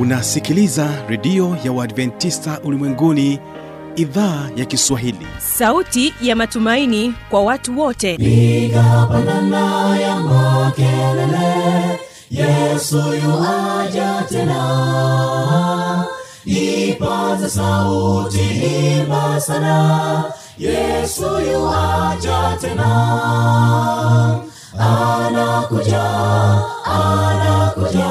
unasikiliza redio ya uadventista ulimwenguni idhaa ya kiswahili. Sauti ya matumaini kwa watu wote. Piga pandana ya makelele yesu yuaja tena. Ipaza sauti imba sana yesu yuaja tena. Anakuja anakuja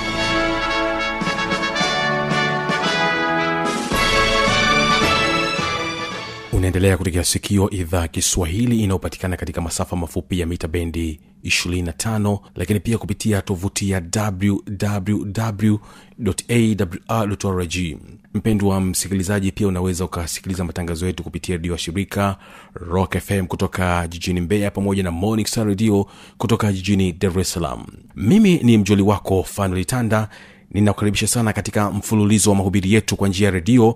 unaendelea kutegea sikio idhaa kiswahili inayopatikana katika masafa mafupi ya mita bendi 25 lakini pia kupitia tovuti ya wwwawrrg mpendwa msikilizaji pia unaweza ukasikiliza matangazo yetu kupitia redio ya shirika rock fm kutoka jijini mbeya pamoja na morning star radio kutoka jijini dar es salaam. Mimi ni mjoli wako fanolitanda ninakukaribisha sana katika mfululizo wa mahubiri yetu kwa njia ya redio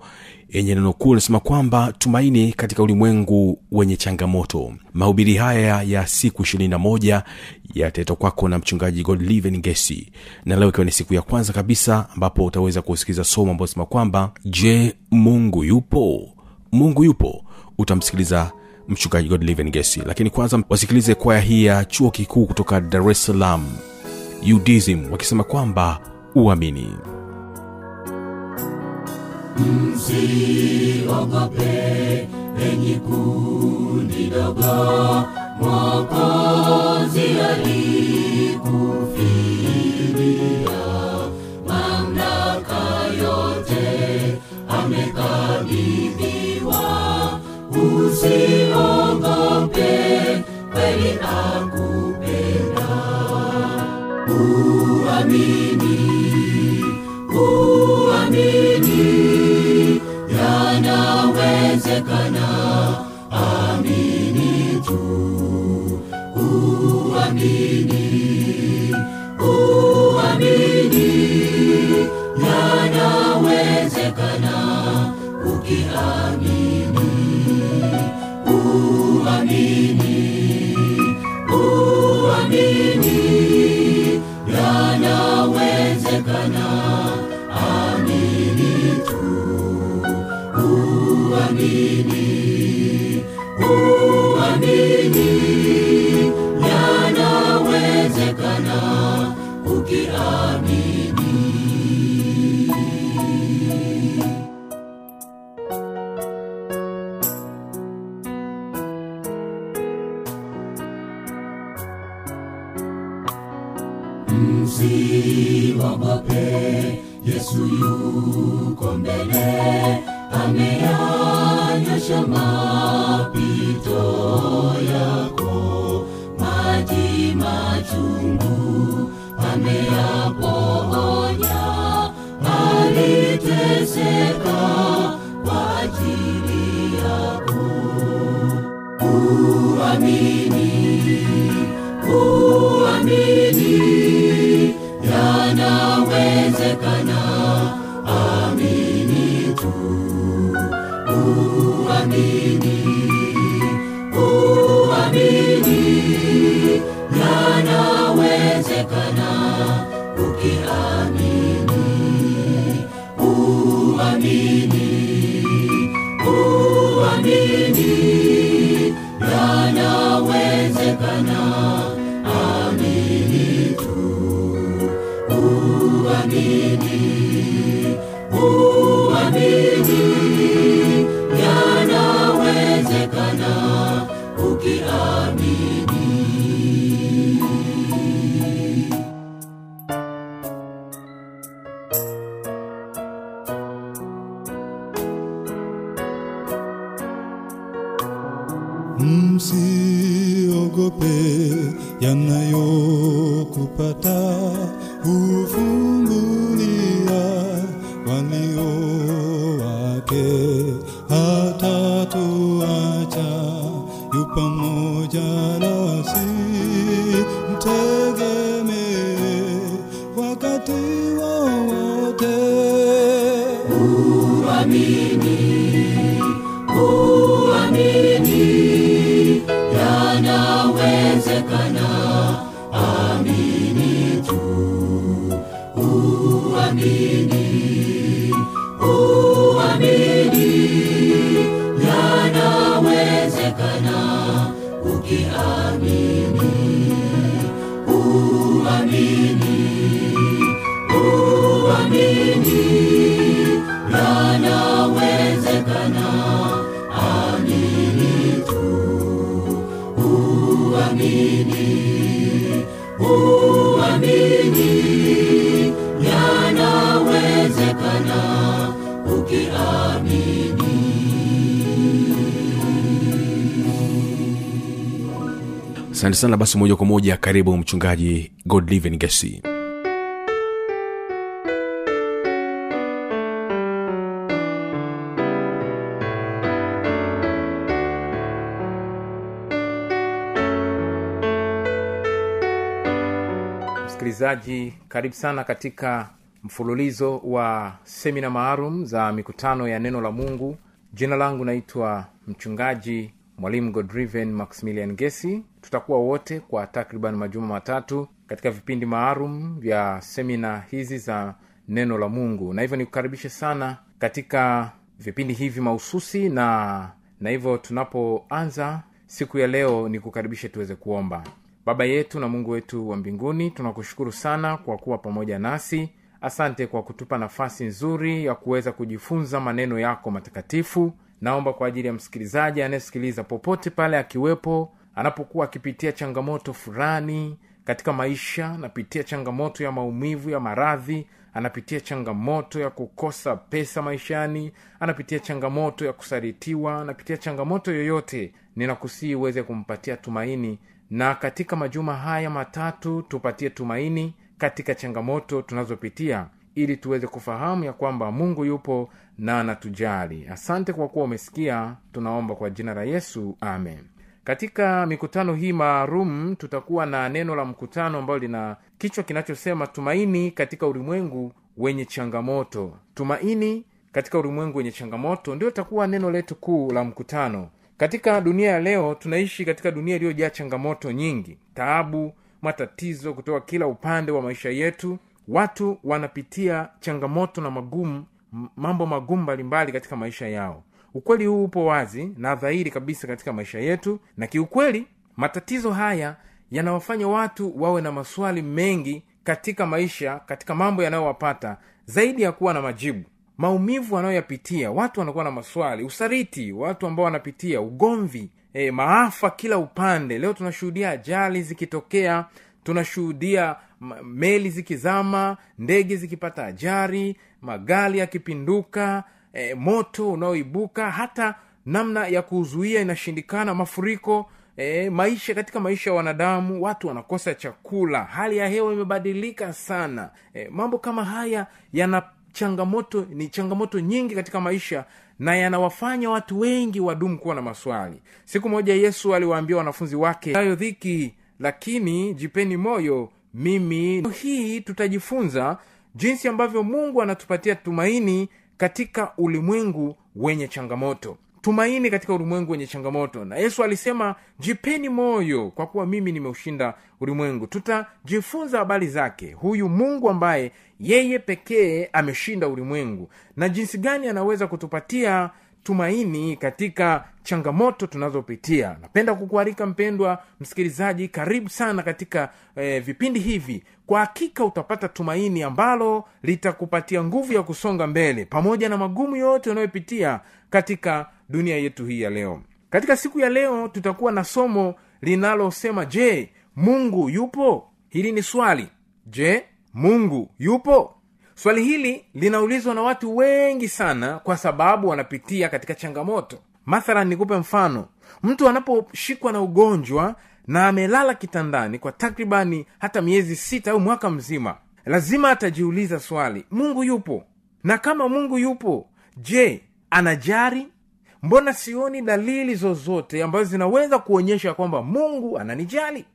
yenye neno kuu linasema kwamba tumaini katika ulimwengu wenye changamoto. Mahubiri haya ya siku 21 yataletwa kwako na mchungaji godliven ngesi na leo ikiwa ni siku ya kwanza kabisa ambapo utaweza kusikiliza somo ambayo sema kwamba je mungu yupo? Mungu yupo utamsikiliza mchungaji godliven ngesi lakini kwanza wasikilize kwaya hii ya chuo kikuu kutoka dar es salaam udism wakisema kwamba uamini. Msiogope enyi kundi dogo mwokozi alikufidia. mamlaka yote amekabidhiwa. Usiogope kweli akupenda uamini uamini yanawezekana. Amini tu kuamini, kuamini yanawezekana ameyaponya aliteseka kwa ajili uamini yanawezekana ukiamini asante sana. Basi moja kwa moja karibu mchungaji godliven gesi. Msikilizaji karibu sana katika mfululizo wa semina maalum za mikutano ya neno la mungu. Jina langu naitwa mchungaji mwalimu godriven maximilian gesi. Tutakuwa wote kwa takriban majuma matatu katika vipindi maalum vya semina hizi za neno la mungu. Na hivyo nikukaribishe sana katika vipindi hivi mahususi na na hivyo tunapoanza siku ya leo nikukaribishe tuweze kuomba. Baba yetu na mungu wetu wa mbinguni tunakushukuru sana kwa kuwa pamoja nasi. Asante kwa kutupa nafasi nzuri ya kuweza kujifunza maneno yako matakatifu naomba kwa ajili ya msikilizaji anayesikiliza popote pale akiwepo anapokuwa akipitia changamoto fulani katika maisha anapitia changamoto ya maumivu ya maradhi anapitia changamoto ya kukosa pesa maishani anapitia changamoto ya kusalitiwa anapitia changamoto yoyote ninakusii uweze kumpatia tumaini. Na katika majuma haya matatu tupatie tumaini katika changamoto tunazopitia ili tuweze kufahamu ya kwamba mungu yupo na anatujali. Asante kwa kuwa umesikia. Tunaomba kwa jina la yesu amen. Katika mikutano hii maalum tutakuwa na neno la mkutano ambalo lina kichwa kinachosema tumaini katika ulimwengu wenye changamoto. Tumaini katika ulimwengu wenye changamoto ndio itakuwa neno letu kuu la mkutano. Katika dunia ya leo tunaishi katika dunia iliyojaa changamoto nyingi. Taabu matatizo kutoka kila upande wa maisha yetu watu wanapitia changamoto na magumu mambo magumu mbalimbali katika maisha yao. Ukweli huu upo wazi na dhahiri kabisa katika maisha yetu na kiukweli matatizo haya yanawafanya watu wawe na maswali mengi katika maisha katika mambo yanayowapata zaidi ya kuwa na majibu. Maumivu wanayoyapitia watu wanakuwa na maswali usariti watu ambao wanapitia ugomvi e, maafa kila upande. Leo tunashuhudia ajali zikitokea tunashuhudia meli zikizama ndege zikipata ajari magari yakipinduka e, moto unaoibuka hata namna ya kuzuia inashindikana mafuriko e, maisha katika maisha ya wanadamu watu wanakosa chakula. Hali ya hewa imebadilika sana. E, mambo kama haya yana changamoto ni changamoto nyingi katika maisha na yanawafanya watu wengi wadumu kuwa na maswali. Siku moja yesu aliwaambia wanafunzi wake ayo dhiki lakini jipeni moyo mimi hii tutajifunza jinsi ambavyo mungu anatupatia tumaini katika ulimwengu wenye changamoto. Tumaini katika ulimwengu wenye changamoto. Na yesu alisema jipeni moyo kwa kuwa mimi nimeushinda ulimwengu. Tutajifunza habari zake. Huyu mungu ambaye yeye pekee ameshinda ulimwengu. Na jinsi gani anaweza kutupatia tumaini katika changamoto tunazopitia. Napenda kukuarika mpendwa msikilizaji karibu sana katika eh, vipindi hivi. Kwa hakika utapata tumaini ambalo litakupatia nguvu ya kusonga mbele pamoja na magumu yote unayopitia katika dunia yetu hii ya leo. Katika siku ya leo tutakuwa na somo linalosema je mungu yupo? Hili ni swali. Je mungu yupo swali hili linaulizwa na watu wengi sana kwa sababu wanapitia katika changamoto. Mathalan nikupe mfano. Mtu anaposhikwa na ugonjwa na amelala kitandani kwa takribani hata miezi sita au mwaka mzima lazima atajiuliza swali mungu yupo? Na kama mungu yupo je anajari? Mbona sioni dalili zozote ambazo zinaweza kuonyesha kwamba mungu ananijali?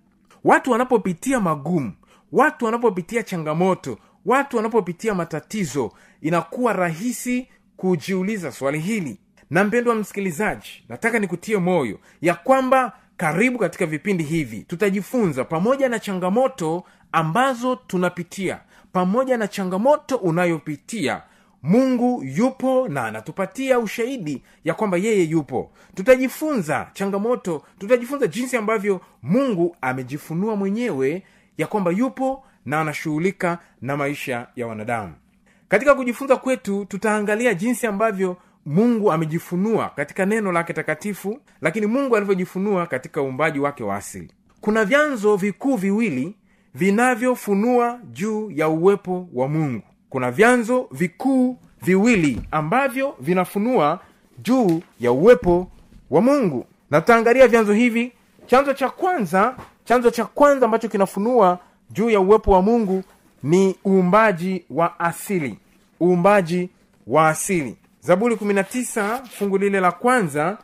Watu wanapopitia magumu watu wanapopitia changamoto watu wanapopitia matatizo inakuwa rahisi kujiuliza swali hili. Na mpendwa msikilizaji nataka nikutie moyo ya kwamba karibu katika vipindi hivi tutajifunza pamoja na changamoto ambazo tunapitia pamoja na changamoto unayopitia mungu yupo na anatupatia ushahidi ya kwamba yeye yupo. Tutajifunza changamoto tutajifunza jinsi ambavyo mungu amejifunua mwenyewe ya kwamba yupo na anashughulika na maisha ya wanadamu. Katika kujifunza kwetu tutaangalia jinsi ambavyo mungu amejifunua katika neno lake takatifu lakini mungu alivyojifunua katika uumbaji wake wa asili. Kuna vyanzo vikuu viwili vinavyofunua juu ya uwepo wa mungu. Kuna vyanzo vikuu viwili ambavyo vinafunua juu ya uwepo wa mungu. Na tutaangalia vyanzo hivi. Chanzo cha kwanza chanzo cha kwanza ambacho kinafunua juu ya uwepo wa mungu ni uumbaji wa asili. Uumbaji wa asili. Zaburi 19 fungu lile la kwanza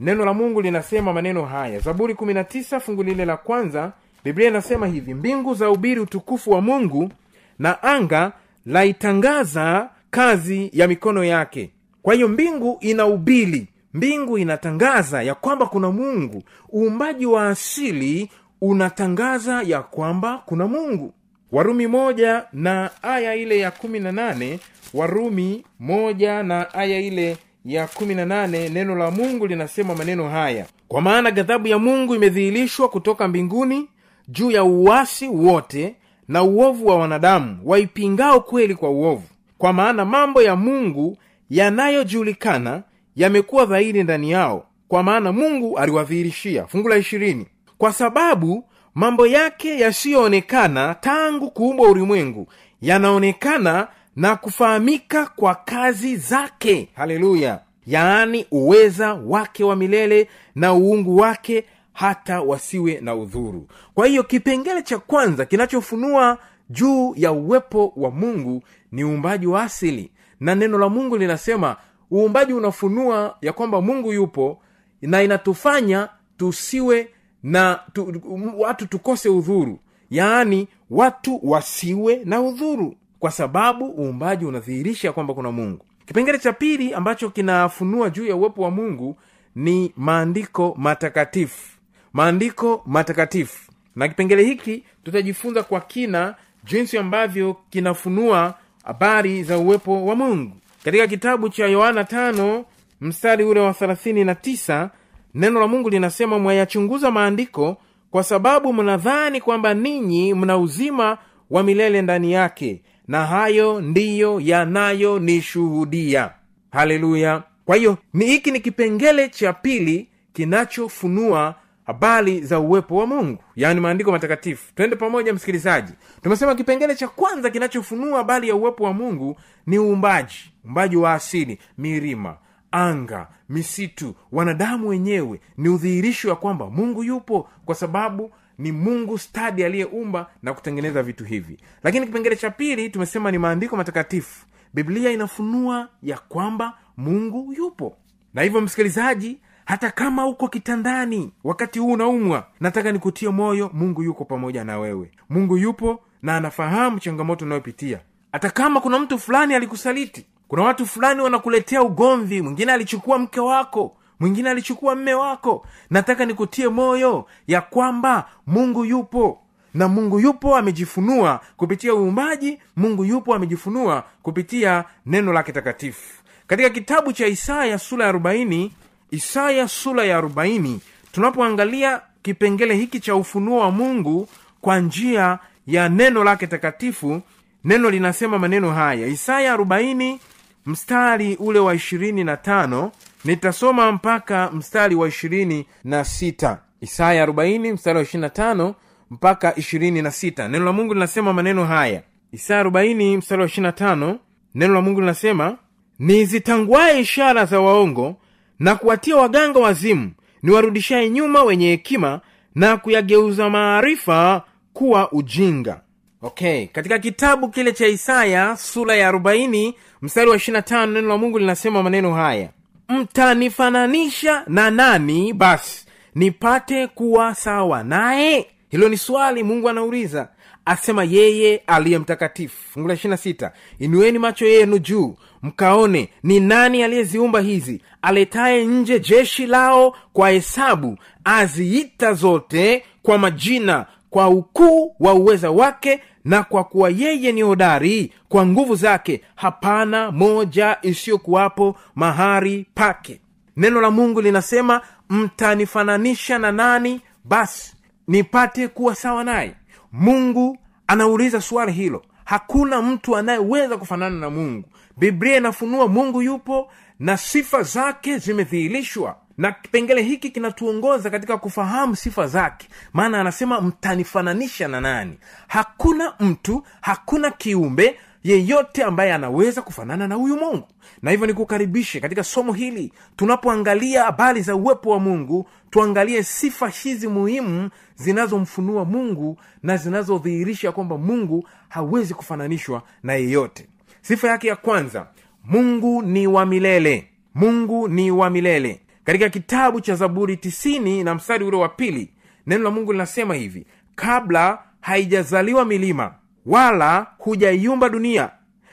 neno la mungu linasema maneno haya. Zaburi 19 fungu lile la kwanza biblia inasema hivi mbingu za ubiri utukufu wa mungu na anga laitangaza kazi ya mikono yake. Kwa hiyo mbingu ina ubili mbingu inatangaza ya kwamba kuna mungu. Uumbaji wa asili unatangaza ya kwamba kuna mungu. Warumi moja na aya ile ya kumi na nane. Warumi moja na aya ile ya kumi na nane neno la mungu linasema maneno haya. Kwa maana ghadhabu ya mungu imedhihirishwa kutoka mbinguni juu ya uwasi wote na uovu wa wanadamu waipingao kweli kwa uovu. Kwa maana mambo ya mungu yanayojulikana yamekuwa dhahiri ndani yao. Kwa maana mungu aliwadhihirishia. Fungu la ishirini kwa sababu mambo yake yasiyoonekana tangu kuumbwa ulimwengu yanaonekana na kufahamika kwa kazi zake. Haleluya. Yaani uweza wake wa milele na uungu wake hata wasiwe na udhuru. Kwa hiyo kipengele cha kwanza kinachofunua juu ya uwepo wa mungu ni uumbaji wa asili. Na neno la mungu linasema uumbaji unafunua ya kwamba mungu yupo na inatufanya tusiwe na tu, watu tukose udhuru. Yaani watu wasiwe na udhuru. Kwa sababu uumbaji unadhihirisha kwamba kuna mungu. Kipengele cha pili ambacho kinafunua juu ya uwepo wa mungu ni maandiko matakatifu. Maandiko matakatifu. Na kipengele hiki tutajifunza kwa kina jinsi ambavyo kinafunua habari za uwepo wa mungu. Katika kitabu cha yohana 5 mstari ule wa thelathini na tisa neno la mungu linasema mwayachunguza maandiko kwa sababu mnadhani kwamba ninyi mna uzima wa milele ndani yake na hayo ndiyo yanayonishuhudia haleluya! Kwa hiyo ni hiki ni kipengele cha pili kinachofunua habari za uwepo wa mungu yaani maandiko matakatifu. Twende pamoja msikilizaji. Tumesema kipengele cha kwanza kinachofunua habari ya uwepo wa mungu ni uumbaji uumbaji wa asili milima anga misitu wanadamu wenyewe ni udhihirisho ya kwamba mungu yupo kwa sababu ni mungu stadi aliyeumba na kutengeneza vitu hivi. Lakini kipengele cha pili tumesema ni maandiko matakatifu. Biblia inafunua ya kwamba mungu yupo. Na hivyo msikilizaji hata kama uko kitandani wakati huu unaumwa nataka nikutie moyo mungu yuko pamoja na wewe. Mungu yupo na anafahamu changamoto unayopitia. Hata kama kuna mtu fulani alikusaliti kuna watu fulani wanakuletea ugomvi. Mwingine alichukua mke wako. Mwingine alichukua mme wako. Nataka nikutie moyo ya kwamba mungu yupo. Na mungu yupo amejifunua kupitia uumbaji. Mungu yupo amejifunua kupitia neno lake takatifu. Katika kitabu cha isaya sura ya 40 isaya sura ya 40 tunapoangalia kipengele hiki cha ufunuo wa mungu kwa njia ya neno lake takatifu neno linasema maneno haya. Isaya 40 mstari ule wa ishirini na tano nitasoma mpaka mstari wa ishirini na sita. Isaya 40 mstari wa ishirini na tano mpaka ishirini na sita. Neno la mungu linasema maneno haya. Isaya 40 mstari wa ishirini na tano neno la mungu linasema nizitanguaye ishara za waongo na kuwatia waganga wazimu niwarudishaye nyuma wenye hekima na kuyageuza maarifa kuwa ujinga okay. Katika kitabu kile cha isaya sura ya 40 mstari wa 25 neno la mungu linasema maneno haya. Mtanifananisha na nani basi? Nipate kuwa sawa naye? Hilo ni swali mungu anauliza. Asema yeye aliye mtakatifu. Fungu la 26 inueni macho yenu juu mkaone ni nani aliyeziumba hizi aletaye nje jeshi lao kwa hesabu aziita zote kwa majina kwa ukuu wa uweza wake na kwa kuwa yeye ni hodari kwa nguvu zake hapana moja isiyokuwapo mahari pake. Neno la mungu linasema mtanifananisha na nani? Basi nipate kuwa sawa naye. Mungu anauliza swali hilo. Hakuna mtu anayeweza kufanana na mungu. Biblia inafunua mungu yupo na sifa zake zimedhihirishwa na kipengele hiki kinatuongoza katika kufahamu sifa zake. Maana anasema mtanifananisha na nani? Hakuna mtu hakuna kiumbe yeyote ambaye anaweza kufanana na huyu mungu. Na hivyo nikukaribishe katika somo hili. Tunapoangalia habari za uwepo wa mungu tuangalie sifa hizi muhimu zinazomfunua mungu na zinazodhihirisha kwamba mungu hawezi kufananishwa na yeyote. Sifa yake ya kwanza mungu ni wa milele. Mungu ni wa milele katika kitabu cha zaburi tisini na mstari ule wa pili neno la mungu linasema hivi kabla haijazaliwa milima wala hujaiumba dunia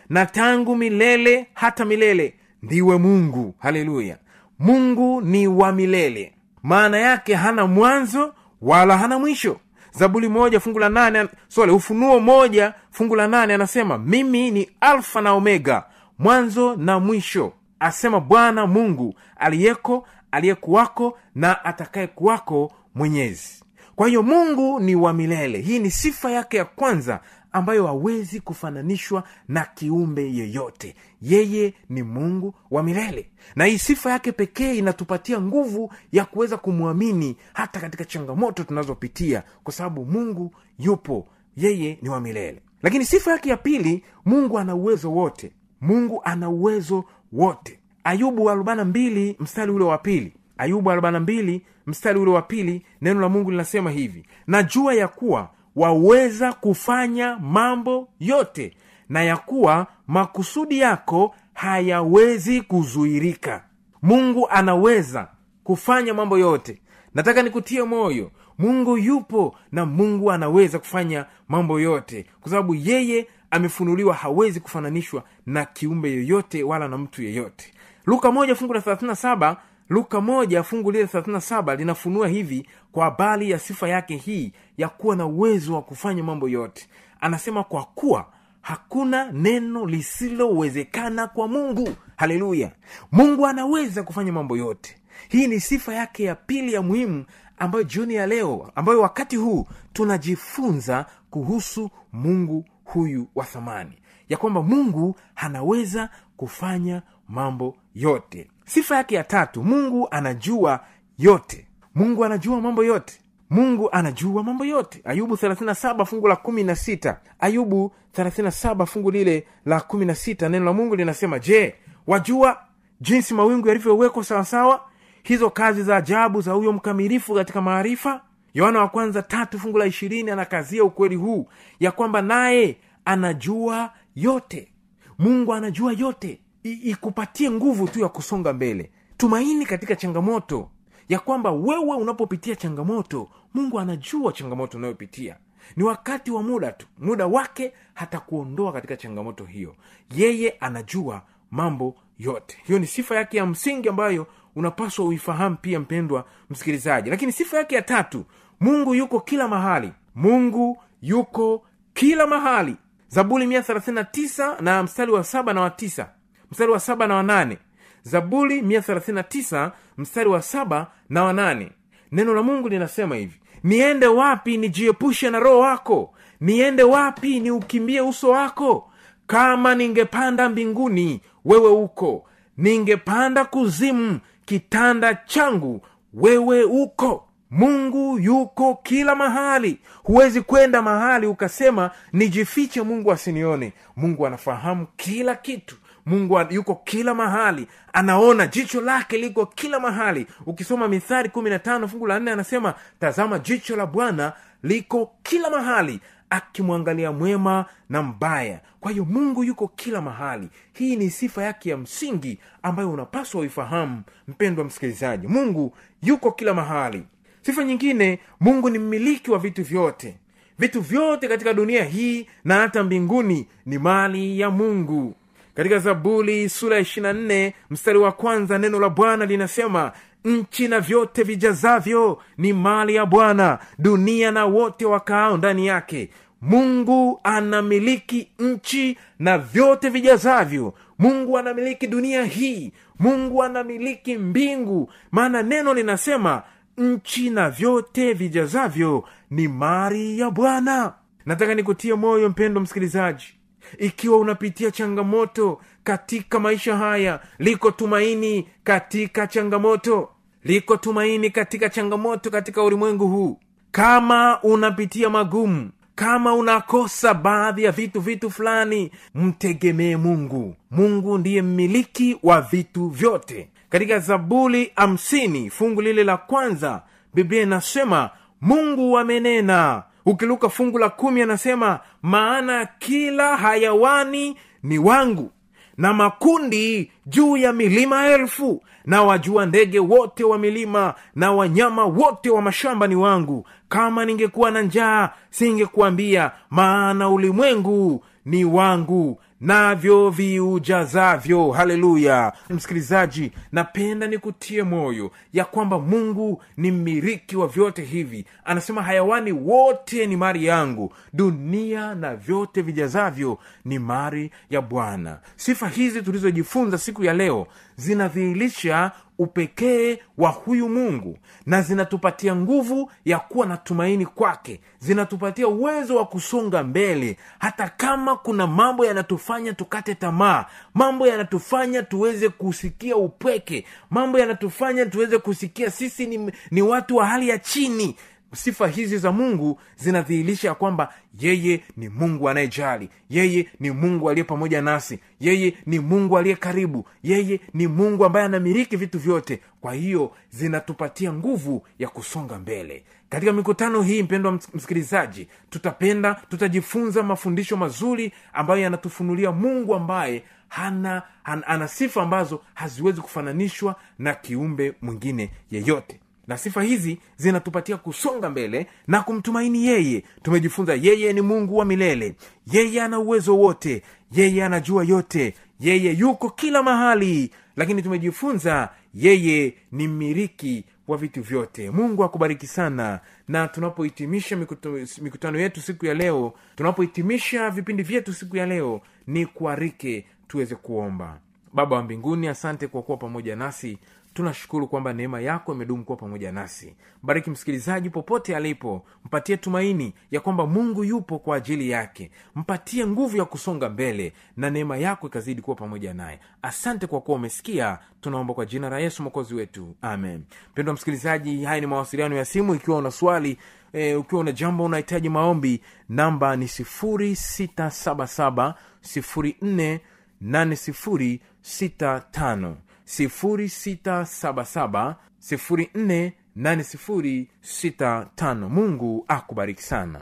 na tangu milele hata milele ndiwe mungu. Haleluya! Mungu ni wa milele. Maana yake hana mwanzo wala hana mwisho. Zaburi moja fungu la nane sole ufunuo moja fungu la nane anasema mimi ni alfa na omega mwanzo na mwisho asema bwana mungu aliyeko aliyekuwako na atakayekuwako mwenyezi. Kwa hiyo mungu ni wa milele. Hii ni sifa yake ya kwanza ambayo hawezi kufananishwa na kiumbe yeyote. Yeye ni mungu wa milele. Na hii sifa yake pekee inatupatia nguvu ya kuweza kumwamini hata katika changamoto tunazopitia kwa sababu mungu yupo. Yeye ni wa milele. Lakini sifa yake ya pili mungu ana uwezo wote. Mungu ana uwezo wote ayubu mbili mstari ule wa pili. Ayubu arobaina mbili mstari ule wa pili neno la mungu linasema hivi. Na jua ya kuwa waweza kufanya mambo yote na ya kuwa makusudi yako hayawezi kuzuirika. Mungu anaweza kufanya mambo yote. Nataka nikutie moyo. Mungu yupo na mungu anaweza kufanya mambo yote. Kwa sababu yeye amefunuliwa hawezi kufananishwa na kiumbe yoyote wala na mtu yeyote luka moja fungu la 37 luka moja fungu lile 37 linafunua hivi kwa habari ya sifa yake hii ya kuwa na uwezo wa kufanya mambo yote. Anasema kwa kuwa hakuna neno lisilowezekana kwa mungu. Haleluya! Mungu anaweza kufanya mambo yote. Hii ni sifa yake ya pili ya muhimu ambayo jioni ya leo ambayo wakati huu tunajifunza kuhusu mungu huyu wa thamani. Ya kwamba mungu anaweza kufanya mambo yote. Sifa yake ya tatu mungu anajua yote. Mungu anajua mambo yote. Mungu anajua mambo yote. Ayubu 37 fungu la 16 ayubu 37 fungu lile la 16 neno la mungu linasema je wajua jinsi mawingu yalivyowekwa sawasawa? Hizo kazi za ajabu za huyo mkamilifu katika maarifa? Yohana wa kwanza tatu fungu la ishirini anakazia ukweli huu ya kwamba naye anajua yote. Mungu anajua yote ikupatie nguvu tu ya kusonga mbele. Tumaini katika changamoto ya kwamba wewe unapopitia changamoto mungu anajua changamoto unayopitia. Ni wakati wa muda tu. Muda wake hatakuondoa katika changamoto hiyo. Yeye anajua mambo yote. Hiyo ni sifa yake ya msingi ambayo unapaswa uifahamu pia mpendwa msikilizaji. Lakini sifa yake ya tatu mungu yuko kila mahali. Mungu yuko kila mahali. Zaburi 139 na mstari wa saba na wa tisa mstari wa saba na wanane zaburi 139 mstari wa saba na wanane neno la mungu linasema hivi niende wapi nijiepushe na roho wako? Niende wapi niukimbie uso wako? Kama ningepanda mbinguni wewe uko. Ningepanda kuzimu kitanda changu wewe uko. Mungu yuko kila mahali. Huwezi kwenda mahali ukasema nijifiche mungu asinione mungu anafahamu kila kitu mungu yuko kila mahali anaona jicho lake liko kila mahali. Ukisoma mithari kumi na tano fungu la nne anasema tazama jicho la bwana liko kila mahali akimwangalia mwema na mbaya. Kwa hiyo mungu yuko kila mahali. Hii ni sifa yake ya msingi ambayo unapaswa uifahamu mpendwa msikilizaji. Mungu yuko kila mahali. Sifa nyingine mungu ni mmiliki wa vitu vyote. Vitu vyote katika dunia hii na hata mbinguni ni mali ya mungu katika zaburi sura ya 24 mstari wa kwanza neno la bwana linasema nchi na vyote vijazavyo ni mali ya bwana dunia na wote wakaao ndani yake. Mungu anamiliki nchi na vyote vijazavyo. Mungu anamiliki dunia hii. Mungu anamiliki mbingu. Maana neno linasema nchi na vyote vijazavyo ni mali ya bwana. Nataka nikutie moyo mpendo msikilizaji ikiwa unapitia changamoto katika maisha haya liko tumaini katika changamoto liko tumaini katika changamoto katika ulimwengu huu. Kama unapitia magumu kama unakosa baadhi ya vitu vitu fulani mtegemee mungu. Mungu ndiye mmiliki wa vitu vyote. Katika zaburi hamsini fungu lile la kwanza biblia inasema mungu amenena ukiluka fungu la kumi anasema maana kila hayawani ni wangu na makundi juu ya milima elfu na wajua ndege wote wa milima na wanyama wote wa mashamba ni wangu. Kama ningekuwa na njaa singekuambia maana ulimwengu ni wangu navyo viujazavyo. Haleluya. Msikilizaji napenda nikutie moyo ya kwamba mungu ni mmiliki wa vyote hivi. Anasema hayawani wote ni mari yangu dunia na vyote vijazavyo ni mari ya bwana. Sifa hizi tulizojifunza siku ya leo zinadhihirisha upekee wa huyu mungu na zinatupatia nguvu ya kuwa na tumaini kwake. Zinatupatia uwezo wa kusonga mbele. Hata kama kuna mambo yanatufanya tukate tamaa mambo yanatufanya tuweze kusikia upweke mambo yanatufanya tuweze kusikia sisi ni, ni watu wa hali ya chini sifa hizi za mungu zinadhihirisha ya kwamba yeye ni mungu anayejali yeye ni mungu aliye pamoja nasi yeye ni mungu aliye karibu yeye ni mungu ambaye anamiliki vitu vyote. Kwa hiyo zinatupatia nguvu ya kusonga mbele. Katika mikutano hii mpendwa ms- msikilizaji tutapenda tutajifunza mafundisho mazuri ambayo yanatufunulia mungu ambaye hana, an, ana sifa ambazo haziwezi kufananishwa na kiumbe mwingine yeyote na sifa hizi zinatupatia kusonga mbele na kumtumaini yeye. Tumejifunza yeye ni mungu wa milele. Yeye ana uwezo wote. Yeye anajua yote. Yeye yuko kila mahali. Lakini tumejifunza yeye ni mmiliki wa vitu vyote. Mungu akubariki sana. Na tunapohitimisha mikutano, mikutano yetu siku ya leo tunapohitimisha vipindi vyetu siku ya leo ni kuarike tuweze kuomba. Baba wa mbinguni asante kwa kuwa pamoja nasi tunashukuru kwamba neema yako imedumu kuwa pamoja nasi. Bariki msikilizaji popote alipo. Mpatie tumaini ya kwamba mungu yupo kwa ajili yake. Mpatie nguvu ya kusonga mbele na neema yako ikazidi kuwa pamoja naye. Asante kwa kuwa umesikia. Tunaomba kwa jina la yesu mwokozi wetu. Amen. Mpendwa msikilizaji haya ni mawasiliano ya simu. Ikiwa una swali e, ukiwa una jambo unahitaji maombi namba ni 677 04 8065 677 04 8065 mungu akubariki sana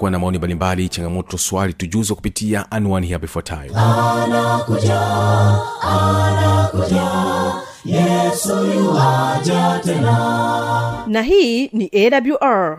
utakuwa na maoni mbalimbali changamoto swali tujuze kupitia anwani hapa ifuatayo. Yuaja tena. Na hii ni awr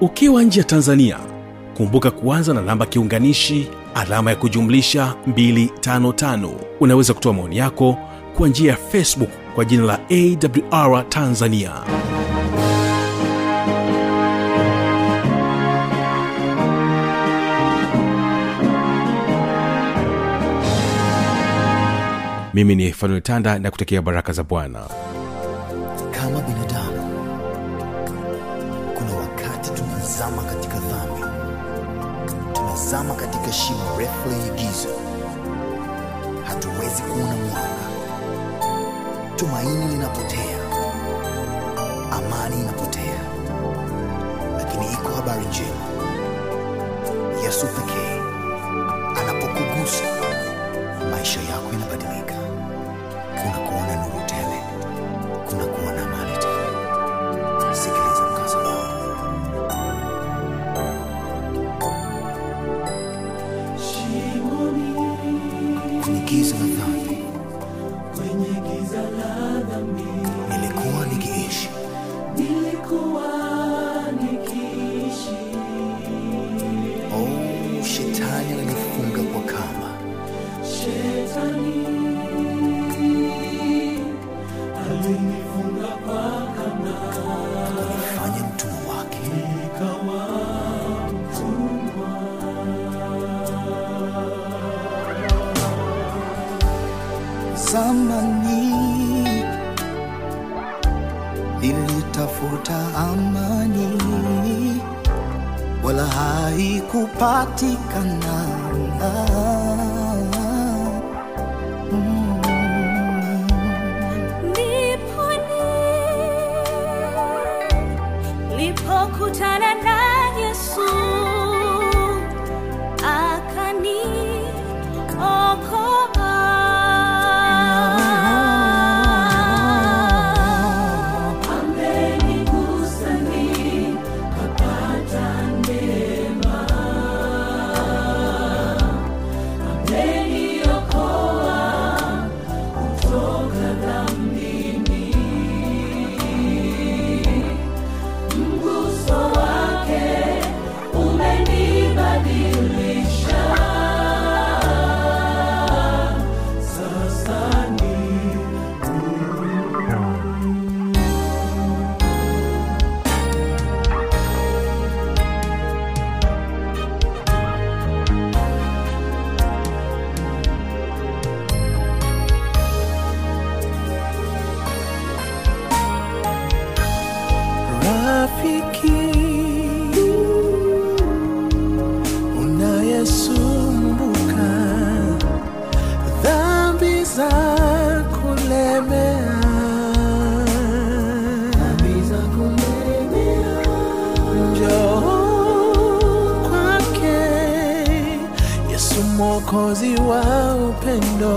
ukiwa nje ya tanzania kumbuka kuanza na namba kiunganishi alama ya kujumlisha 255 unaweza kutoa maoni yako kwa njia ya facebook kwa jina la awr tanzania. Mimi ni fanuel tanda na kutekea baraka za bwana. Kama binadamu tunazama katika dhambi. Tunazama katika shimo refu lenye giza. Hatuwezi kuona mwanga. Tumaini linapotea. Amani inapotea. Lakini iko habari njema. Yesu pekee anapokugusa maisha yako yanabadilika kupatikana. Mwokozi wa upendo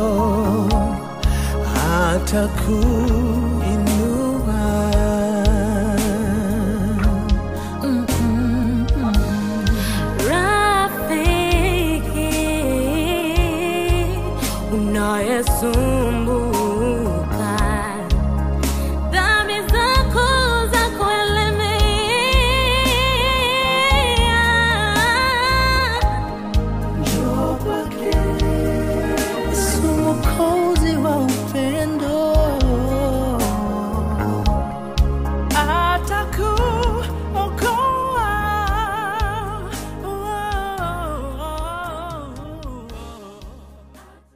atakuinua rafiki unayesumbuka